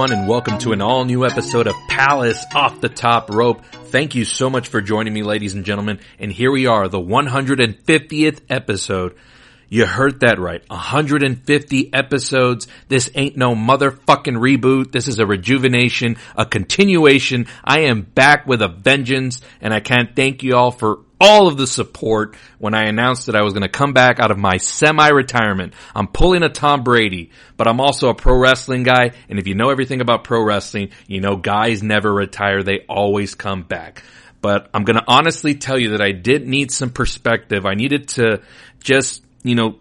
everyone, and welcome to an all new episode of Palace Off the Top Rope. Thank you so much for joining me, ladies and gentlemen. And here we are, the 150th episode. You heard that right. 150 episodes. This ain't no motherfucking reboot. This is a rejuvenation, a continuation. I am back with a vengeance, and I can't thank you all for all of the support when I announced that I was going to come back out of my semi-retirement. I'm pulling a Tom Brady, but I'm also a pro wrestling guy. And if you know everything about pro wrestling, you know guys never retire. They always come back. But I'm going to honestly tell you that I did need some perspective. I needed to just, you know,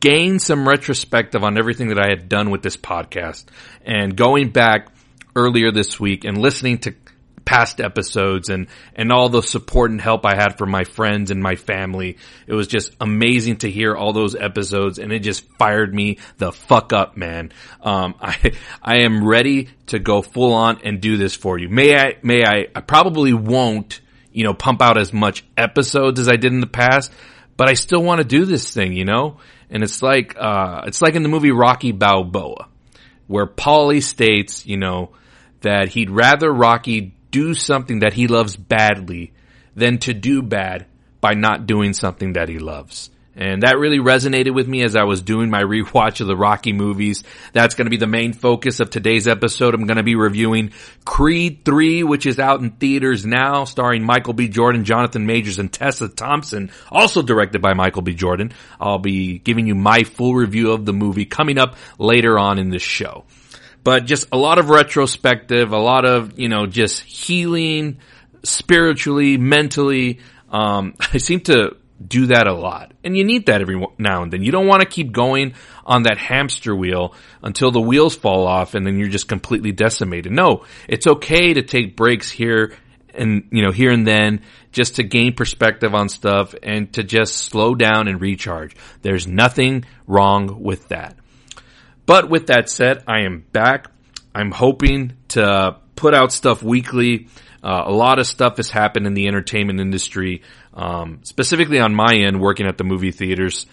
gain some retrospective on everything that I had done with this podcast and going back earlier this week and listening to past episodes and, and all the support and help I had from my friends and my family. It was just amazing to hear all those episodes and it just fired me the fuck up, man. Um, I, I am ready to go full on and do this for you. May I, may I, I probably won't, you know, pump out as much episodes as I did in the past, but I still want to do this thing, you know? And it's like, uh, it's like in the movie Rocky Balboa, where Paulie states, you know, that he'd rather Rocky do something that he loves badly than to do bad by not doing something that he loves. And that really resonated with me as I was doing my rewatch of the Rocky movies. That's going to be the main focus of today's episode. I'm going to be reviewing Creed 3, which is out in theaters now, starring Michael B. Jordan, Jonathan Majors, and Tessa Thompson, also directed by Michael B. Jordan. I'll be giving you my full review of the movie coming up later on in this show but just a lot of retrospective, a lot of, you know, just healing spiritually, mentally. Um, I seem to do that a lot. And you need that every now and then. You don't want to keep going on that hamster wheel until the wheels fall off and then you're just completely decimated. No, it's okay to take breaks here and, you know, here and then just to gain perspective on stuff and to just slow down and recharge. There's nothing wrong with that. But with that said, I am back. I'm hoping to put out stuff weekly. Uh, a lot of stuff has happened in the entertainment industry, um, specifically on my end, working at the movie theaters.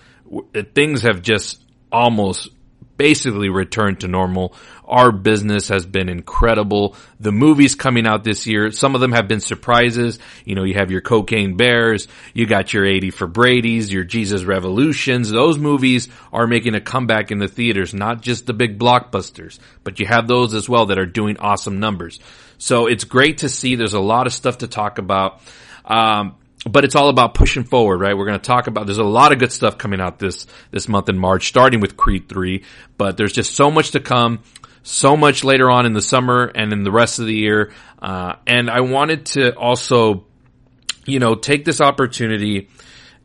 Things have just almost basically returned to normal. Our business has been incredible. The movies coming out this year, some of them have been surprises. You know, you have your Cocaine Bears, you got your 80 for Brady's, your Jesus Revolutions. Those movies are making a comeback in the theaters, not just the big blockbusters, but you have those as well that are doing awesome numbers. So it's great to see. There's a lot of stuff to talk about. Um, but it's all about pushing forward, right? We're going to talk about, there's a lot of good stuff coming out this, this month in March, starting with Creed 3, but there's just so much to come, so much later on in the summer and in the rest of the year. Uh, and I wanted to also, you know, take this opportunity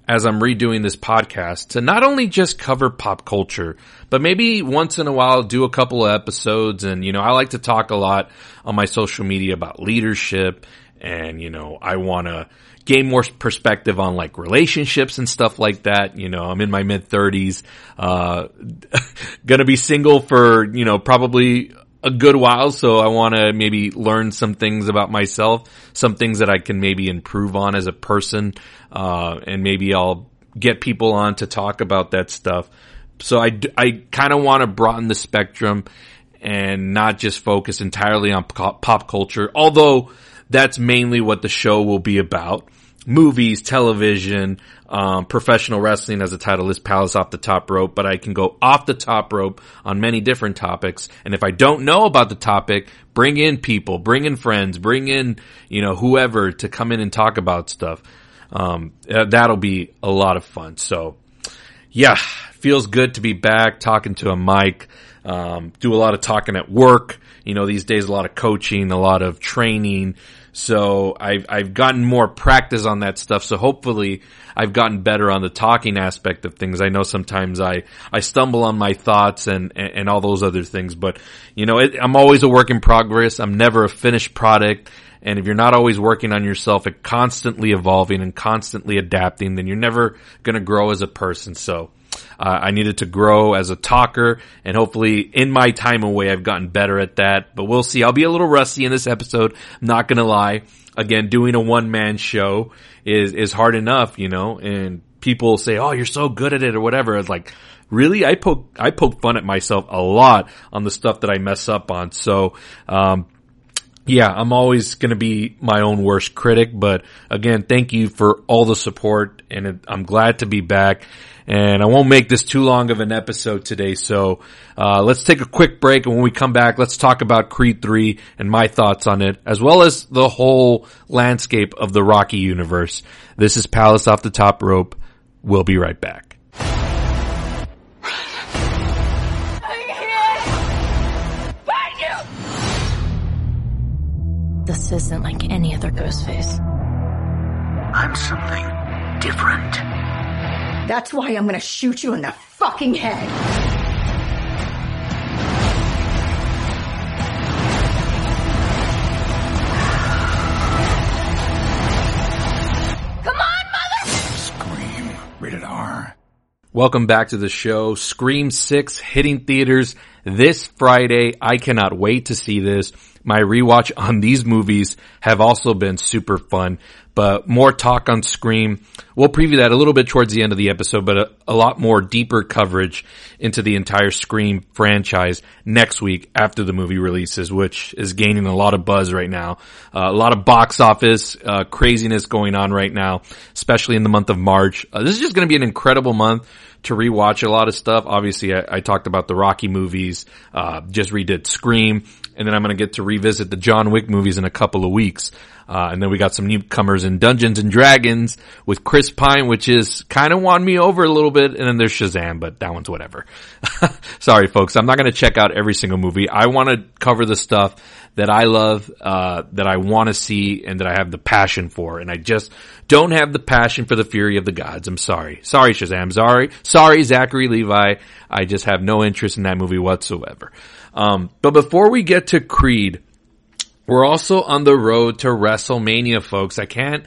as I'm redoing this podcast to not only just cover pop culture, but maybe once in a while do a couple of episodes. And, you know, I like to talk a lot on my social media about leadership and, you know, I want to, gain more perspective on like relationships and stuff like that. You know, I'm in my mid thirties, uh, gonna be single for, you know, probably a good while. So I want to maybe learn some things about myself, some things that I can maybe improve on as a person. Uh, and maybe I'll get people on to talk about that stuff. So I, I kind of want to broaden the spectrum and not just focus entirely on pop culture. Although that's mainly what the show will be about movies, television, um, professional wrestling as a title is Palace off the top rope, but I can go off the top rope on many different topics. And if I don't know about the topic, bring in people, bring in friends, bring in, you know, whoever to come in and talk about stuff. Um, that'll be a lot of fun. So yeah, feels good to be back talking to a mic. Um, do a lot of talking at work. You know, these days a lot of coaching, a lot of training, so I've, I've gotten more practice on that stuff. So hopefully I've gotten better on the talking aspect of things. I know sometimes I, I stumble on my thoughts and, and, and all those other things, but you know, it, I'm always a work in progress. I'm never a finished product. And if you're not always working on yourself and constantly evolving and constantly adapting, then you're never going to grow as a person. So, uh, I needed to grow as a talker and hopefully in my time away, I've gotten better at that, but we'll see. I'll be a little rusty in this episode. I'm not to lie. Again, doing a one man show is, is hard enough, you know, and people say, "Oh, you're so good at it" or whatever. It's like, really, I poke I poke fun at myself a lot on the stuff that I mess up on. So, um, yeah, I'm always going to be my own worst critic, but again, thank you for all the support and I'm glad to be back. And I won't make this too long of an episode today, so uh, let's take a quick break. And when we come back, let's talk about Creed 3 and my thoughts on it, as well as the whole landscape of the Rocky universe. This is Palace Off the Top Rope. We'll be right back. This isn't like any other ghost face. I'm something different. That's why I'm gonna shoot you in the fucking head. Come on, mother! Scream. Rated R. Welcome back to the show. Scream 6 hitting theaters this Friday. I cannot wait to see this. My rewatch on these movies have also been super fun, but more talk on Scream. We'll preview that a little bit towards the end of the episode, but a, a lot more deeper coverage into the entire Scream franchise next week after the movie releases, which is gaining a lot of buzz right now. Uh, a lot of box office uh, craziness going on right now, especially in the month of March. Uh, this is just going to be an incredible month to rewatch a lot of stuff. Obviously, I, I talked about the Rocky movies, uh, just redid Scream, and then I'm going to get to revisit the John Wick movies in a couple of weeks. Uh, and then we got some newcomers in Dungeons and Dragons with Chris Pine, which is kind of won me over a little bit. And then there's Shazam, but that one's whatever. Sorry, folks. I'm not going to check out every single movie. I want to cover the stuff that I love, uh, that I want to see and that I have the passion for. And I just don't have the passion for the fury of the gods. I'm sorry. Sorry, Shazam. Sorry. Sorry, Zachary Levi. I just have no interest in that movie whatsoever. Um, but before we get to Creed, we're also on the road to WrestleMania, folks. I can't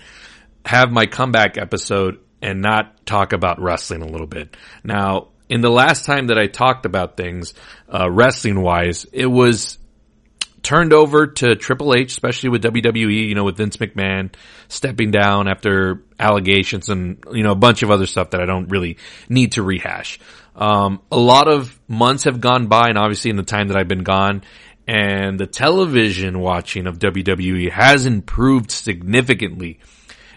have my comeback episode and not talk about wrestling a little bit. Now, in the last time that I talked about things, uh, wrestling wise, it was turned over to Triple H, especially with WWE, you know, with Vince McMahon stepping down after allegations and, you know, a bunch of other stuff that I don't really need to rehash. Um, a lot of months have gone by and obviously in the time that I've been gone and the television watching of WWE has improved significantly.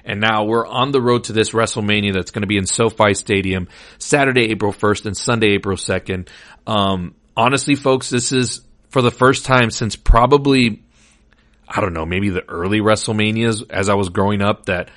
And now we're on the road to this WrestleMania that's going to be in SoFi Stadium Saturday, April 1st and Sunday, April 2nd. Um, honestly, folks, this is for the first time since probably, I don't know, maybe the early WrestleManias as I was growing up that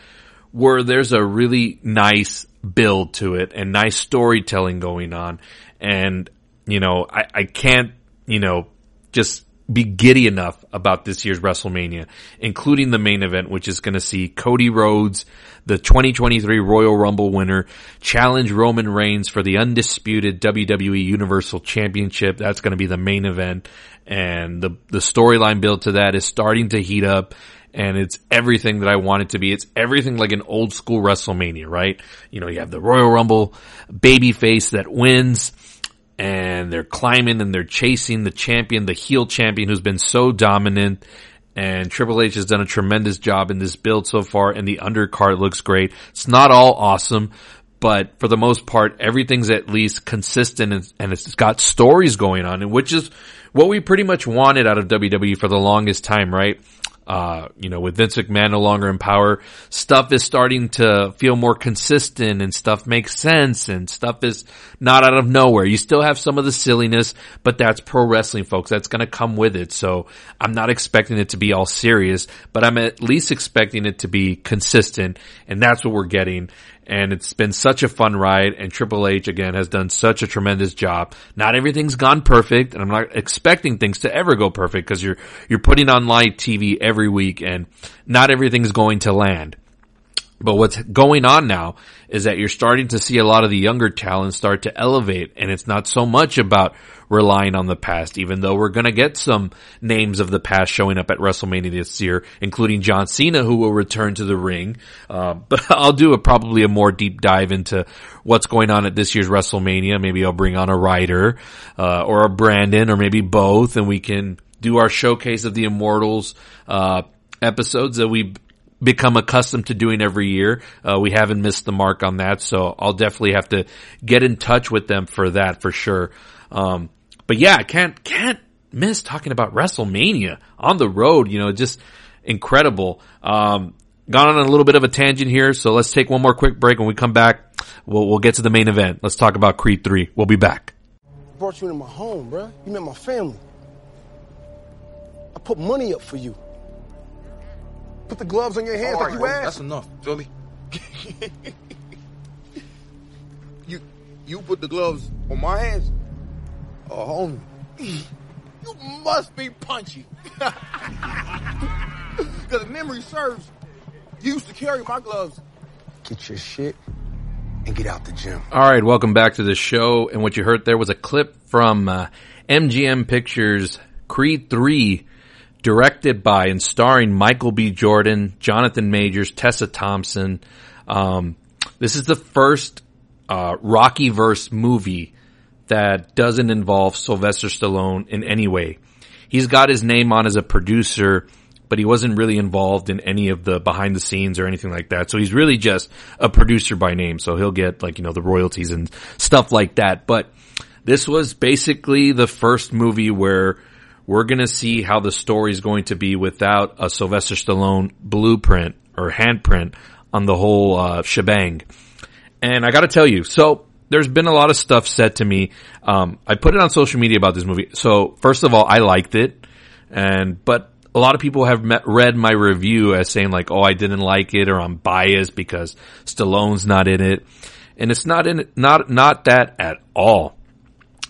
where there's a really nice build to it and nice storytelling going on. And, you know, I, I can't, you know, just be giddy enough about this year's WrestleMania, including the main event, which is going to see Cody Rhodes, the 2023 Royal Rumble winner, challenge Roman Reigns for the undisputed WWE Universal Championship. That's going to be the main event. And the, the storyline built to that is starting to heat up and it's everything that I want it to be. It's everything like an old school WrestleMania, right? You know, you have the Royal Rumble babyface that wins and they're climbing and they're chasing the champion, the heel champion who's been so dominant. And Triple H has done a tremendous job in this build so far and the undercard looks great. It's not all awesome, but for the most part, everything's at least consistent and, and it's got stories going on, which is what we pretty much wanted out of WWE for the longest time, right? Uh, you know, with Vince McMahon no longer in power, stuff is starting to feel more consistent and stuff makes sense and stuff is not out of nowhere. You still have some of the silliness, but that's pro wrestling, folks. That's going to come with it. So I'm not expecting it to be all serious, but I'm at least expecting it to be consistent and that's what we're getting and it's been such a fun ride and Triple H again has done such a tremendous job. Not everything's gone perfect and I'm not expecting things to ever go perfect because you're, you're putting on live TV every week and not everything's going to land. But what's going on now is that you're starting to see a lot of the younger talent start to elevate and it's not so much about relying on the past, even though we're going to get some names of the past showing up at WrestleMania this year, including John Cena, who will return to the ring. Uh, but I'll do a probably a more deep dive into what's going on at this year's WrestleMania. Maybe I'll bring on a writer, uh, or a Brandon, or maybe both, and we can do our showcase of the Immortals, uh, episodes that we become accustomed to doing every year. Uh, we haven't missed the mark on that, so I'll definitely have to get in touch with them for that for sure. Um, but yeah, can't can't miss talking about WrestleMania on the road. You know, just incredible. Um, gone on a little bit of a tangent here, so let's take one more quick break. When we come back, we'll we'll get to the main event. Let's talk about Creed Three. We'll be back. Brought you into my home, bruh. You met my family. I put money up for you. Put the gloves on your hands All like right, you homie, asked. That's enough, Philly. you you put the gloves on my hands? Oh, homie. You must be punchy. Because if memory serves, you used to carry my gloves. Get your shit and get out the gym. All right, welcome back to the show. And what you heard there was a clip from uh, MGM Pictures Creed 3, directed by and starring Michael B. Jordan, Jonathan Majors, Tessa Thompson. Um, this is the first uh, Rocky verse movie that doesn't involve Sylvester Stallone in any way. He's got his name on as a producer, but he wasn't really involved in any of the behind the scenes or anything like that. So he's really just a producer by name. So he'll get like, you know, the royalties and stuff like that. But this was basically the first movie where we're going to see how the story is going to be without a Sylvester Stallone blueprint or handprint on the whole uh, shebang. And I got to tell you, so there's been a lot of stuff said to me. Um, I put it on social media about this movie. So first of all, I liked it, and but a lot of people have met, read my review as saying like, "Oh, I didn't like it," or "I'm biased because Stallone's not in it," and it's not in not not that at all.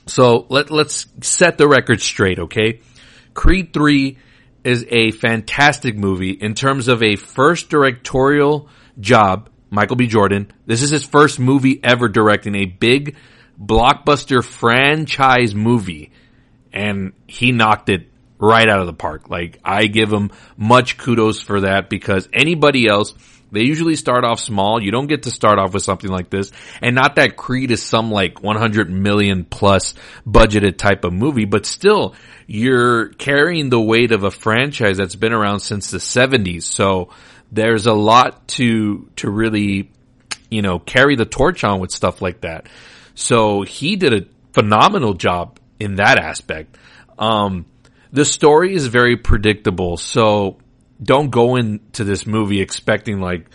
So let let's set the record straight, okay? Creed three is a fantastic movie in terms of a first directorial job. Michael B. Jordan. This is his first movie ever directing a big blockbuster franchise movie, and he knocked it right out of the park. Like I give him much kudos for that because anybody else, they usually start off small. You don't get to start off with something like this. And not that Creed is some like 100 million plus budgeted type of movie, but still you're carrying the weight of a franchise that's been around since the 70s. So there's a lot to, to really, you know, carry the torch on with stuff like that. So he did a phenomenal job in that aspect. Um, the story is very predictable, so don't go into this movie expecting like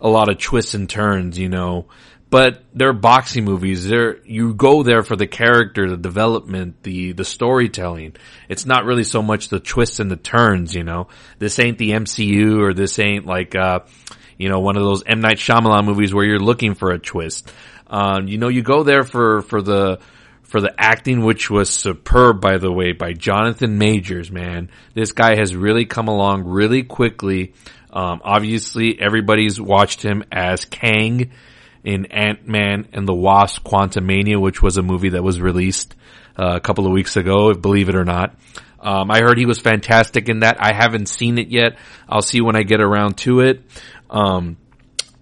a lot of twists and turns, you know. But they're boxing movies. They're you go there for the character, the development, the the storytelling. It's not really so much the twists and the turns, you know. This ain't the MCU or this ain't like uh you know one of those M Night Shyamalan movies where you're looking for a twist. Um, you know, you go there for for the for the acting, which was superb, by the way, by Jonathan Majors, man. This guy has really come along really quickly. Um, obviously, everybody's watched him as Kang in Ant-Man and the Wasp Quantumania, which was a movie that was released uh, a couple of weeks ago, believe it or not. Um, I heard he was fantastic in that. I haven't seen it yet. I'll see when I get around to it. Um,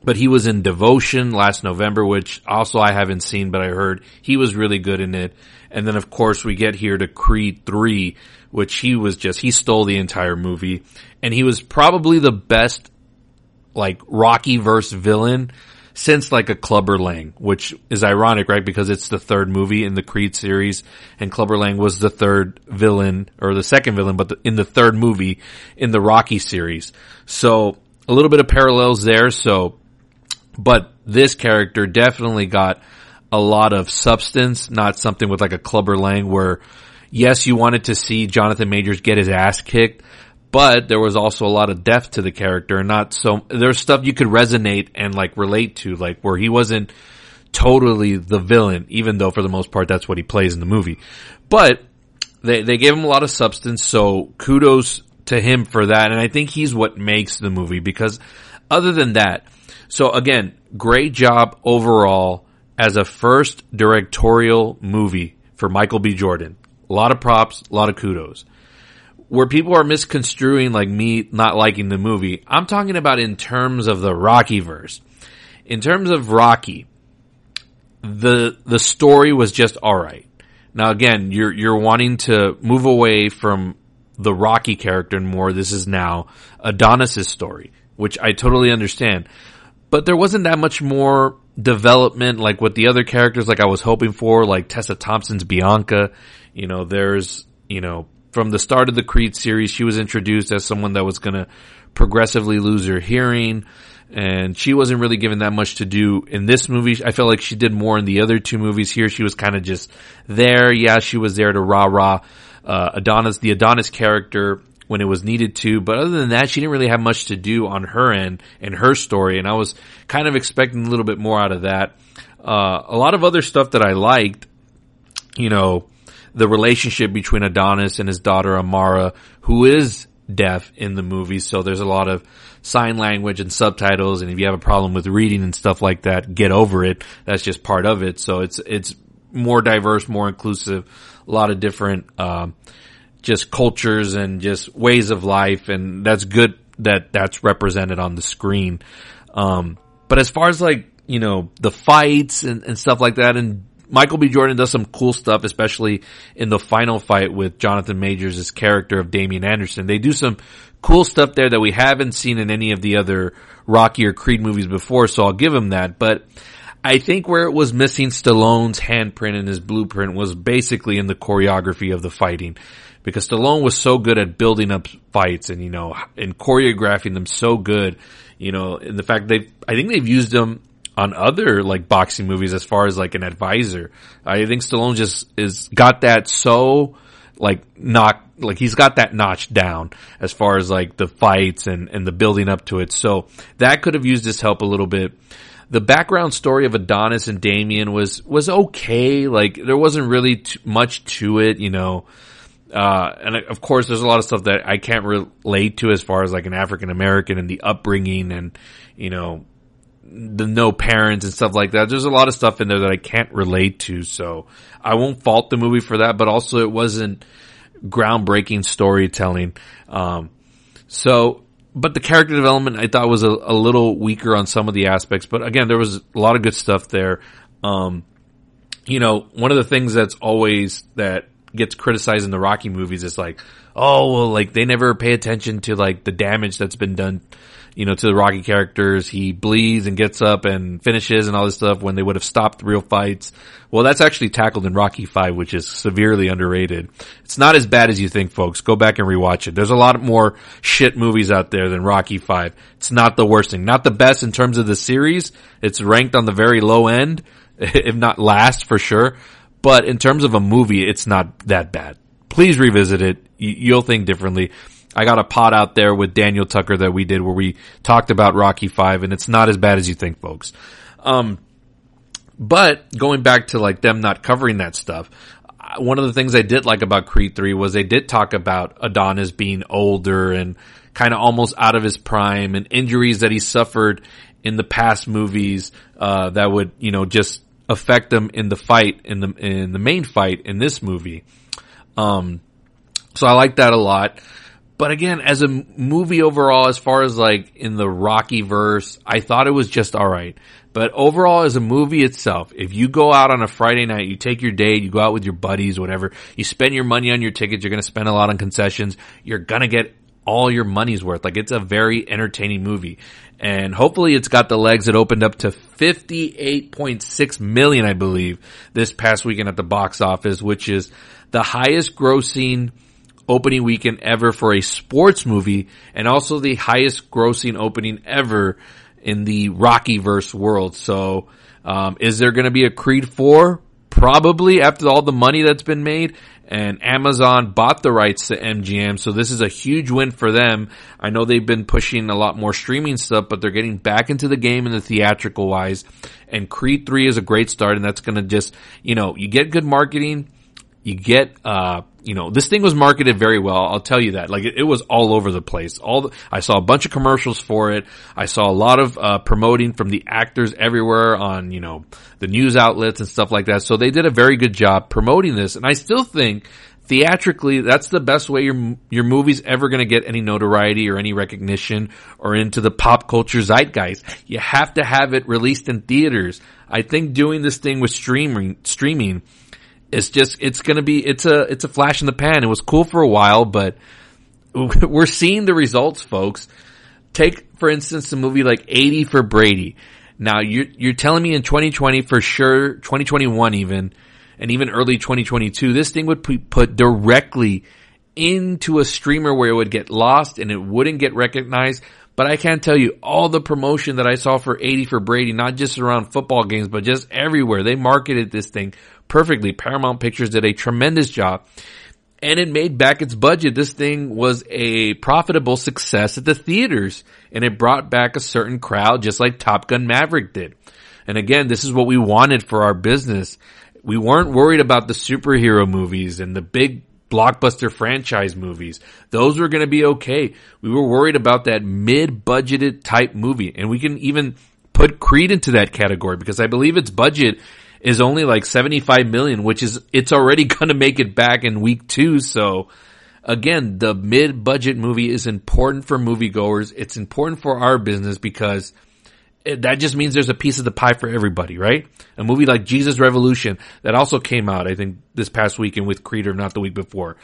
but he was in Devotion last November, which also I haven't seen, but I heard he was really good in it. And then of course we get here to Creed 3, which he was just, he stole the entire movie. And he was probably the best, like, Rocky verse villain since like a Clubber Lang, which is ironic, right? Because it's the third movie in the Creed series and Clubber Lang was the third villain or the second villain, but the, in the third movie in the Rocky series. So a little bit of parallels there. So, but this character definitely got a lot of substance, not something with like a Clubber Lang where yes, you wanted to see Jonathan Majors get his ass kicked, but there was also a lot of depth to the character. Not so there's stuff you could resonate and like relate to, like where he wasn't totally the villain, even though for the most part that's what he plays in the movie. But they they gave him a lot of substance, so kudos to him for that. And I think he's what makes the movie because other than that, so again, great job overall as a first directorial movie for Michael B. Jordan. A lot of props, a lot of kudos where people are misconstruing like me not liking the movie, I'm talking about in terms of the Rocky verse. In terms of Rocky, the the story was just alright. Now again, you're you're wanting to move away from the Rocky character and more. This is now Adonis's story, which I totally understand. But there wasn't that much more development like with the other characters like I was hoping for, like Tessa Thompson's Bianca. You know, there's, you know, from the start of the Creed series, she was introduced as someone that was gonna progressively lose her hearing. And she wasn't really given that much to do in this movie. I felt like she did more in the other two movies. Here, she was kind of just there. Yeah, she was there to rah rah uh, Adonis, the Adonis character when it was needed to. But other than that, she didn't really have much to do on her end and her story. And I was kind of expecting a little bit more out of that. Uh, a lot of other stuff that I liked, you know, the relationship between Adonis and his daughter Amara, who is deaf in the movie. So there's a lot of sign language and subtitles. And if you have a problem with reading and stuff like that, get over it. That's just part of it. So it's, it's more diverse, more inclusive, a lot of different, um, just cultures and just ways of life. And that's good that that's represented on the screen. Um, but as far as like, you know, the fights and, and stuff like that and Michael B. Jordan does some cool stuff, especially in the final fight with Jonathan Majors' character of Damian Anderson. They do some cool stuff there that we haven't seen in any of the other Rocky or Creed movies before, so I'll give him that. But I think where it was missing Stallone's handprint and his blueprint was basically in the choreography of the fighting. Because Stallone was so good at building up fights and, you know, and choreographing them so good, you know, in the fact they, I think they've used them on other like boxing movies as far as like an advisor. I think Stallone just is got that so like knock like he's got that notch down as far as like the fights and and the building up to it. So that could have used his help a little bit. The background story of Adonis and Damian was was okay. Like there wasn't really much to it, you know. Uh, and of course, there's a lot of stuff that I can't relate to as far as like an African American and the upbringing and, you know, the no parents and stuff like that. There's a lot of stuff in there that I can't relate to, so I won't fault the movie for that. But also, it wasn't groundbreaking storytelling. Um, so, but the character development I thought was a, a, little weaker on some of the aspects. But again, there was a lot of good stuff there. Um, you know, one of the things that's always that gets criticized in the Rocky movies is like, oh, well, like they never pay attention to like the damage that's been done you know, to the Rocky characters. He bleeds and gets up and finishes and all this stuff when they would have stopped real fights. Well, that's actually tackled in Rocky 5, which is severely underrated. It's not as bad as you think, folks. Go back and rewatch it. There's a lot more shit movies out there than Rocky 5. It's not the worst thing. Not the best in terms of the series. It's ranked on the very low end, if not last for sure. But in terms of a movie, it's not that bad. Please revisit it. You'll think differently. I got a pot out there with Daniel Tucker that we did where we talked about Rocky Five, and it's not as bad as you think, folks. Um, but going back to like them not covering that stuff, one of the things I did like about Creed 3 was they did talk about Adonis being older and kind of almost out of his prime and injuries that he suffered in the past movies, uh, that would, you know, just affect him in the fight, in the, in the main fight in this movie. Um, so I like that a lot. But again, as a movie overall, as far as like in the Rocky verse, I thought it was just alright. But overall, as a movie itself, if you go out on a Friday night, you take your date, you go out with your buddies, whatever, you spend your money on your tickets, you're gonna spend a lot on concessions, you're gonna get all your money's worth. Like it's a very entertaining movie. And hopefully it's got the legs. It opened up to 58.6 million, I believe, this past weekend at the box office, which is the highest grossing opening weekend ever for a sports movie and also the highest grossing opening ever in the Rockyverse world. So, um, is there going to be a Creed 4? Probably after all the money that's been made and Amazon bought the rights to MGM. So this is a huge win for them. I know they've been pushing a lot more streaming stuff, but they're getting back into the game in the theatrical wise. And Creed 3 is a great start and that's going to just, you know, you get good marketing you get, uh, you know, this thing was marketed very well. I'll tell you that. Like it, it was all over the place. All the, I saw a bunch of commercials for it. I saw a lot of uh, promoting from the actors everywhere on, you know, the news outlets and stuff like that. So they did a very good job promoting this. And I still think theatrically, that's the best way your your movie's ever going to get any notoriety or any recognition or into the pop culture zeitgeist. You have to have it released in theaters. I think doing this thing with streaming streaming it's just it's gonna be it's a it's a flash in the pan. It was cool for a while, but we're seeing the results, folks. take, for instance, a movie like 80 for Brady. Now you're, you're telling me in 2020 for sure, 2021 even, and even early 2022, this thing would be put directly into a streamer where it would get lost and it wouldn't get recognized. But I can't tell you all the promotion that I saw for 80 for Brady, not just around football games, but just everywhere. They marketed this thing perfectly. Paramount Pictures did a tremendous job and it made back its budget. This thing was a profitable success at the theaters and it brought back a certain crowd just like Top Gun Maverick did. And again, this is what we wanted for our business. We weren't worried about the superhero movies and the big blockbuster franchise movies. Those were going to be okay. We were worried about that mid-budgeted type movie and we can even put Creed into that category because I believe its budget is only like 75 million, which is, it's already to make it back in week two. So again, the mid-budget movie is important for moviegoers. It's important for our business because that just means there's a piece of the pie for everybody, right? A movie like Jesus Revolution that also came out, I think, this past weekend with Creed or not the week before,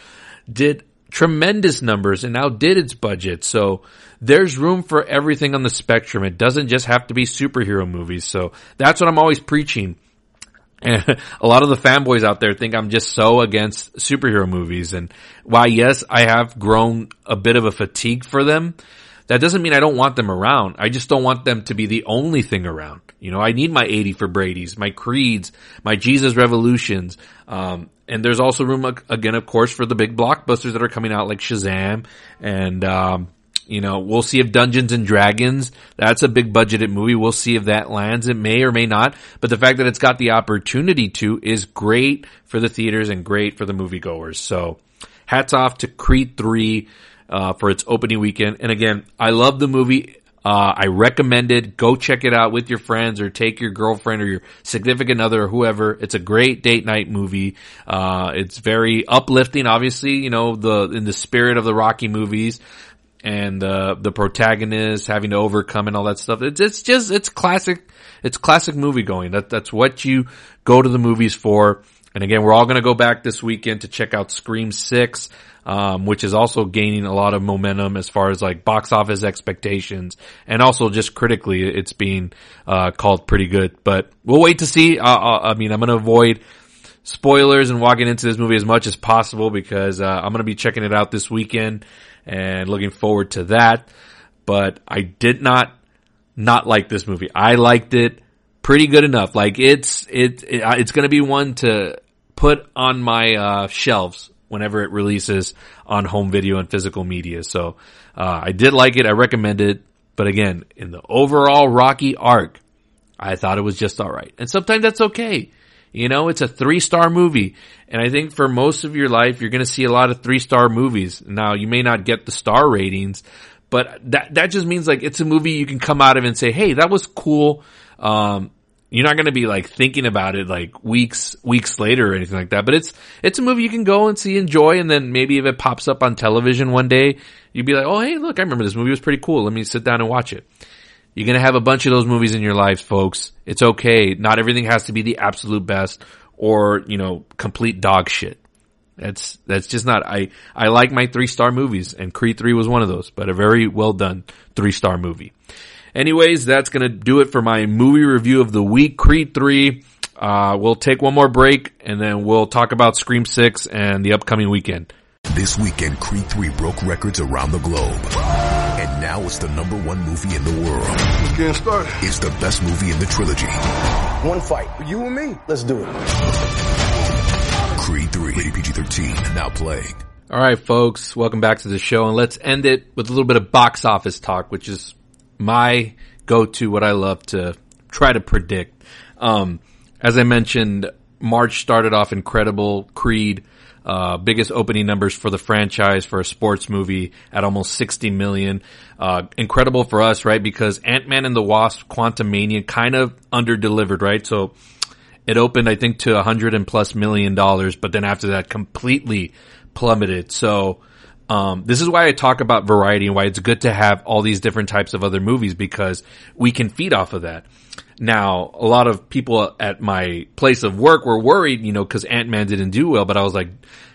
did tremendous numbers and outdid its budget. So there's room for everything on the spectrum. It doesn't just have to be superhero movies. So that's what I'm always preaching. A lot of the fanboys out there think I'm just so against superhero movies. And why, yes, I have grown a bit of a fatigue for them. That doesn't mean I don't want them around. I just don't want them to be the only thing around. You know, I need my 80 for Brady's, my Creeds, my Jesus Revolutions. Um, and there's also room again, of course, for the big blockbusters that are coming out like Shazam and, um, you know, we'll see if Dungeons and Dragons, that's a big budgeted movie. We'll see if that lands. It may or may not. But the fact that it's got the opportunity to is great for the theaters and great for the moviegoers. So hats off to Creed 3, uh, for its opening weekend. And again, I love the movie. Uh, I recommend it. Go check it out with your friends or take your girlfriend or your significant other or whoever. It's a great date night movie. Uh, it's very uplifting, obviously, you know, the, in the spirit of the Rocky movies and uh, the protagonist having to overcome and all that stuff. It's it's just it's classic. It's classic movie going. That that's what you go to the movies for. And again, we're all going to go back this weekend to check out Scream Six, um, which is also gaining a lot of momentum as far as like box office expectations, and also just critically, it's being uh, called pretty good. But we'll wait to see. Uh, uh I mean, I'm going to avoid spoilers and walking into this movie as much as possible because uh, I'm going to be checking it out this weekend and looking forward to that. But I did not not like this movie. I liked it pretty good enough. Like it's it, it it's going to be one to put on my uh, shelves whenever it releases on home video and physical media. So uh, I did like it. I recommend it. But again, in the overall Rocky arc, I thought it was just all right. And sometimes that's okay. You know, it's a three star movie. And I think for most of your life, you're going to see a lot of three star movies. Now, you may not get the star ratings, but that, that just means like it's a movie you can come out of and say, Hey, that was cool. Um, you're not going to be like thinking about it like weeks, weeks later or anything like that. But it's, it's a movie you can go and see, enjoy. And then maybe if it pops up on television one day, you'd be like, Oh, hey, look, I remember this movie was pretty cool. Let me sit down and watch it. You're going to have a bunch of those movies in your lives, folks. It's okay. Not everything has to be the absolute best or, you know, complete dog shit. That's, that's just not, I, I like my three star movies and Creed 3 was one of those, but a very well done three star movie. Anyways, that's going to do it for my movie review of the week, Creed 3. Uh, we'll take one more break and then we'll talk about Scream 6 and the upcoming weekend. This weekend, Creed 3 broke records around the globe. And now it's the number one movie in the world. Let's get started. It's the best movie in the trilogy. One fight. You and me. Let's do it. Creed 3, rated PG-13, now playing. All right, folks, welcome back to the show, and let's end it with a little bit of box office talk, which is my go-to, what I love to try to predict. Um, as I mentioned, March started off incredible. Creed uh, biggest opening numbers for the franchise for a sports movie at almost 60 million. Uh, incredible for us, right? Because Ant-Man and the Wasp Quantumania kind of under-delivered, right? So it opened, I think, to a hundred and plus million dollars, but then after that completely plummeted. So, um, this is why I talk about variety and why it's good to have all these different types of other movies because we can feed off of that. Now, a lot of people at my place of work were worried, you know, cause Ant-Man didn't do well, but I was like,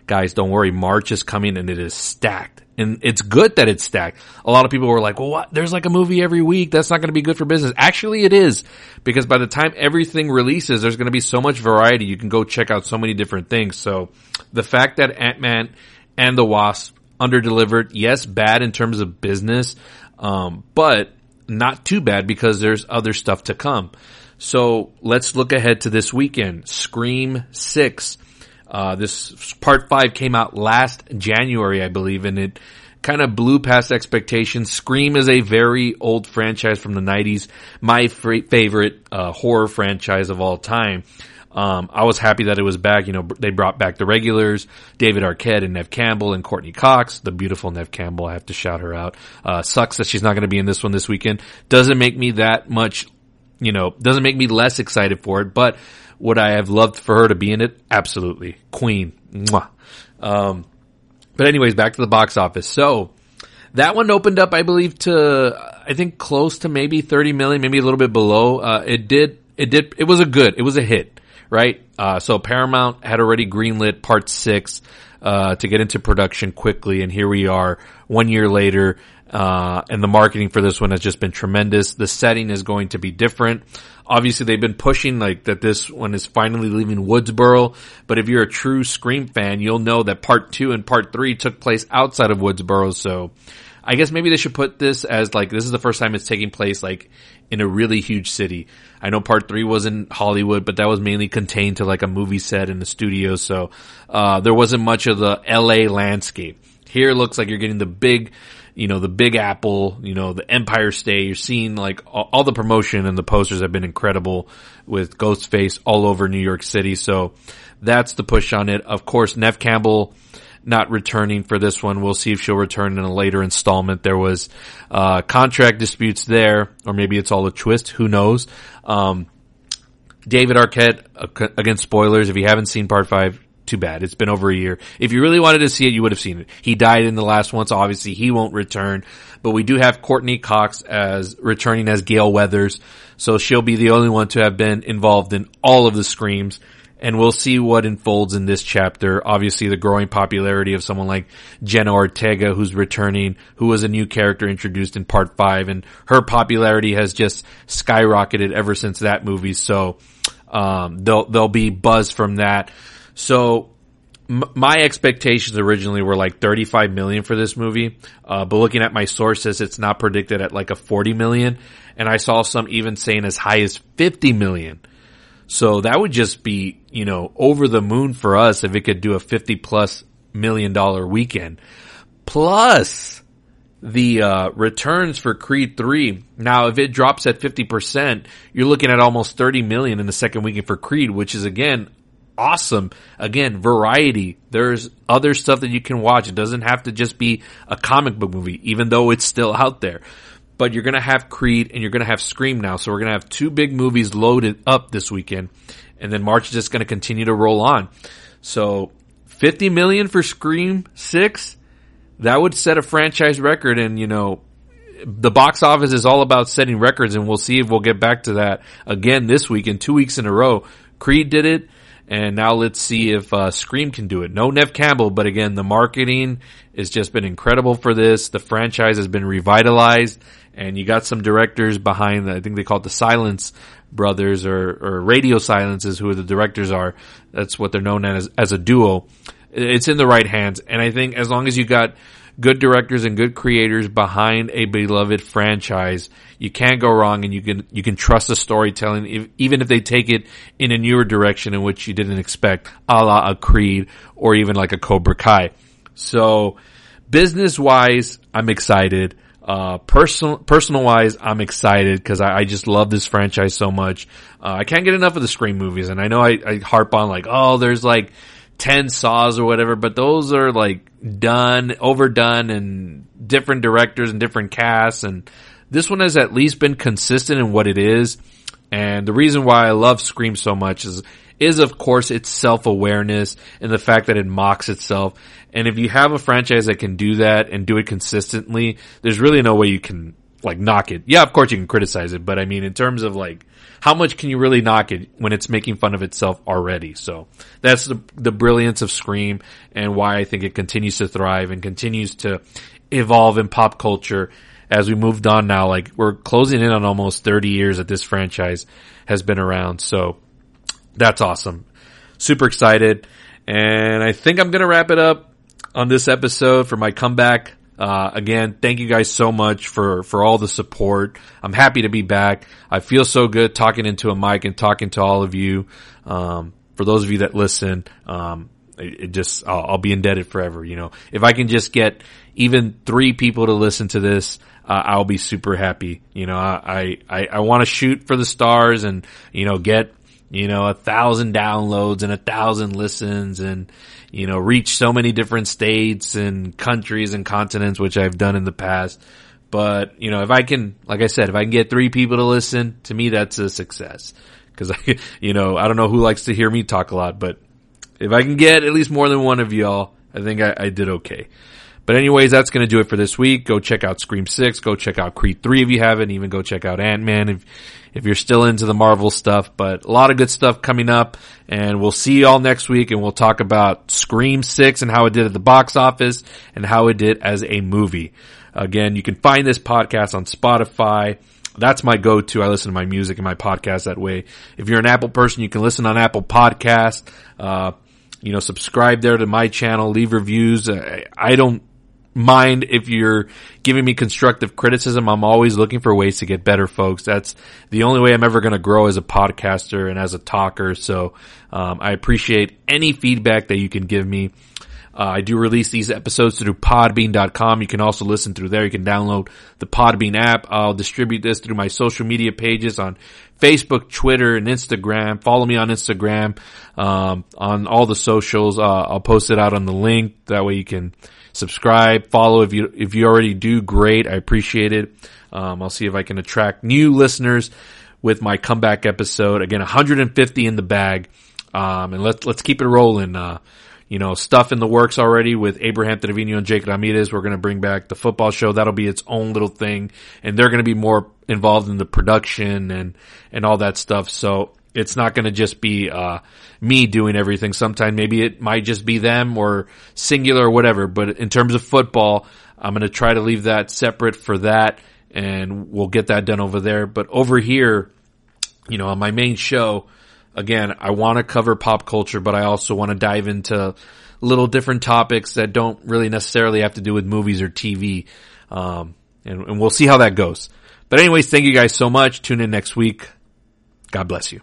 guys, don't worry. March is coming and it is stacked. And it's good that it's stacked. A lot of people were like, well, what? There's like a movie every week. That's not going to be good for business. Actually, it is because by the time everything releases, there's going to be so much variety. You can go check out so many different things. So the fact that Ant-Man and the Wasp underdelivered, yes, bad in terms of business, um, but not too bad because there's other stuff to come. So let's look ahead to this weekend. Scream 6. Uh, this part 5 came out last January, I believe, and it kind of blew past expectations. Scream is a very old franchise from the 90s. My favorite uh, horror franchise of all time. Um, I was happy that it was back. You know, they brought back the regulars, David Arquette and Neve Campbell and Courteney Cox, the beautiful Neve Campbell. I have to shout her out. Uh, sucks that she's not going to be in this one this weekend. Doesn't make me that much, you know, doesn't make me less excited for it, but would I have loved for her to be in it? Absolutely. Queen. Mwah. Um, but anyways, back to the box office. So, that one opened up, I believe, to I think close to maybe 30 million, maybe a little bit below. Uh, it did, it did, it was a good, it was a hit right? Uh, so Paramount had already greenlit part six, uh, to get into production quickly. And here we are one year later. Uh, and the marketing for this one has just been tremendous. The setting is going to be different. Obviously they've been pushing like that this one is finally leaving Woodsboro. But if you're a true Scream fan, you'll know that part two and part three took place outside of Woodsboro. So, I guess maybe they should put this as like this is the first time it's taking place like in a really huge city. I know part three was in Hollywood, but that was mainly contained to like a movie set in the studio, so uh, there wasn't much of the LA landscape. Here it looks like you're getting the big, you know, the Big Apple, you know, the Empire State. You're seeing like all, all the promotion and the posters have been incredible with Ghostface all over New York City. So that's the push on it. Of course, Nev Campbell not returning for this one. We'll see if she'll return in a later installment. There was uh, contract disputes there, or maybe it's all a twist. Who knows? Um, David Arquette, against spoilers. If you haven't seen part five, too bad. It's been over a year. If you really wanted to see it, you would have seen it. He died in the last one, so obviously he won't return. But we do have Courteney Cox as returning as Gale Weathers, so she'll be the only one to have been involved in all of the screams and we'll see what unfolds in this chapter. Obviously, the growing popularity of someone like Jenna Ortega, who's returning, who was a new character introduced in part five, and her popularity has just skyrocketed ever since that movie. So, um, there'll, there'll be buzz from that. So, m- my expectations originally were like 35 million for this movie, uh, but looking at my sources, it's not predicted at like a 40 million, and I saw some even saying as high as 50 million. So that would just be, you know, over the moon for us if it could do a 50 plus million dollar weekend. Plus the, uh, returns for Creed 3. Now, if it drops at 50%, you're looking at almost 30 million in the second weekend for Creed, which is again, awesome. Again, variety. There's other stuff that you can watch. It doesn't have to just be a comic book movie, even though it's still out there but you're going to have Creed and you're going to have Scream now. So we're going to have two big movies loaded up this weekend. And then March is just going to continue to roll on. So 50 million for Scream 6, that would set a franchise record. And, you know, the box office is all about setting records and we'll see if we'll get back to that again this week in two weeks in a row. Creed did it. And now let's see if uh, Scream can do it. No Neve Campbell, but again, the marketing has just been incredible for this. The franchise has been revitalized and you got some directors behind. I think they call it the Silence Brothers or, or Radio Silences, who the directors are. That's what they're known as as a duo. It's in the right hands, and I think as long as you got good directors and good creators behind a beloved franchise, you can't go wrong, and you can you can trust the storytelling, if, even if they take it in a newer direction in which you didn't expect, a la a Creed or even like a Cobra Kai. So, business wise, I'm excited. Uh, personal, personal wise, I'm excited because I, I, just love this franchise so much. Uh, I can't get enough of the Scream movies, and I know I, I, harp on like, oh, there's like ten saws or whatever, but those are like done, overdone, and different directors and different casts, and this one has at least been consistent in what it is. And the reason why I love Scream so much is is of course its self-awareness and the fact that it mocks itself. And if you have a franchise that can do that and do it consistently, there's really no way you can like knock it. Yeah, of course you can criticize it, but I mean in terms of like how much can you really knock it when it's making fun of itself already? So that's the, the brilliance of Scream and why I think it continues to thrive and continues to evolve in pop culture as we moved on now. Like we're closing in on almost 30 years that this franchise has been around. So that's awesome. Super excited. And I think I'm going to wrap it up on this episode for my comeback. Uh, again, thank you guys so much for, for all the support. I'm happy to be back. I feel so good talking into a mic and talking to all of you. Um, for those of you that listen, um, it, it just, I'll, I'll, be indebted forever. You know, if I can just get even three people to listen to this, uh, I'll be super happy. You know, I, I, I want to shoot for the stars and, you know, get, you know, a thousand downloads and a thousand listens and, you know, reach so many different states and countries and continents, which I've done in the past. But, you know, if I can, like I said, if I can get three people to listen, to me, that's a success. Cause I, you know, I don't know who likes to hear me talk a lot, but if I can get at least more than one of y'all, I think I, I did okay. But anyways, that's going to do it for this week. Go check out Scream 6. Go check out Creed 3 if you haven't. Even go check out Ant-Man if, if you're still into the Marvel stuff. But a lot of good stuff coming up. And we'll see you all next week and we'll talk about Scream 6 and how it did at the box office and how it did as a movie. Again, you can find this podcast on Spotify. That's my go-to. I listen to my music and my podcast that way. If you're an Apple person, you can listen on Apple Podcast. Uh, you know, subscribe there to my channel, leave reviews. I don't mind if you're giving me constructive criticism. I'm always looking for ways to get better, folks. That's the only way I'm ever going to grow as a podcaster and as a talker. So, um, I appreciate any feedback that you can give me. Uh, I do release these episodes through podbean.com. You can also listen through there. You can download the Podbean app. I'll distribute this through my social media pages on Facebook, Twitter, and Instagram. Follow me on Instagram, um, on all the socials. Uh, I'll post it out on the link. That way you can subscribe, follow if you, if you already do, great. I appreciate it. Um, I'll see if I can attract new listeners with my comeback episode. Again, 150 in the bag. Um, and let's, let's keep it rolling. Uh, you know, stuff in the works already with Abraham Trevino and Jake Ramirez. We're going to bring back the football show. That'll be its own little thing. And they're going to be more involved in the production and, and all that stuff. So it's not going to just be uh, me doing everything. Sometime maybe it might just be them or singular or whatever. But in terms of football, I'm going to try to leave that separate for that, and we'll get that done over there. But over here, you know, on my main show, again, I want to cover pop culture, but I also want to dive into little different topics that don't really necessarily have to do with movies or TV. Um, and, and we'll see how that goes. But anyways, thank you guys so much. Tune in next week. God bless you.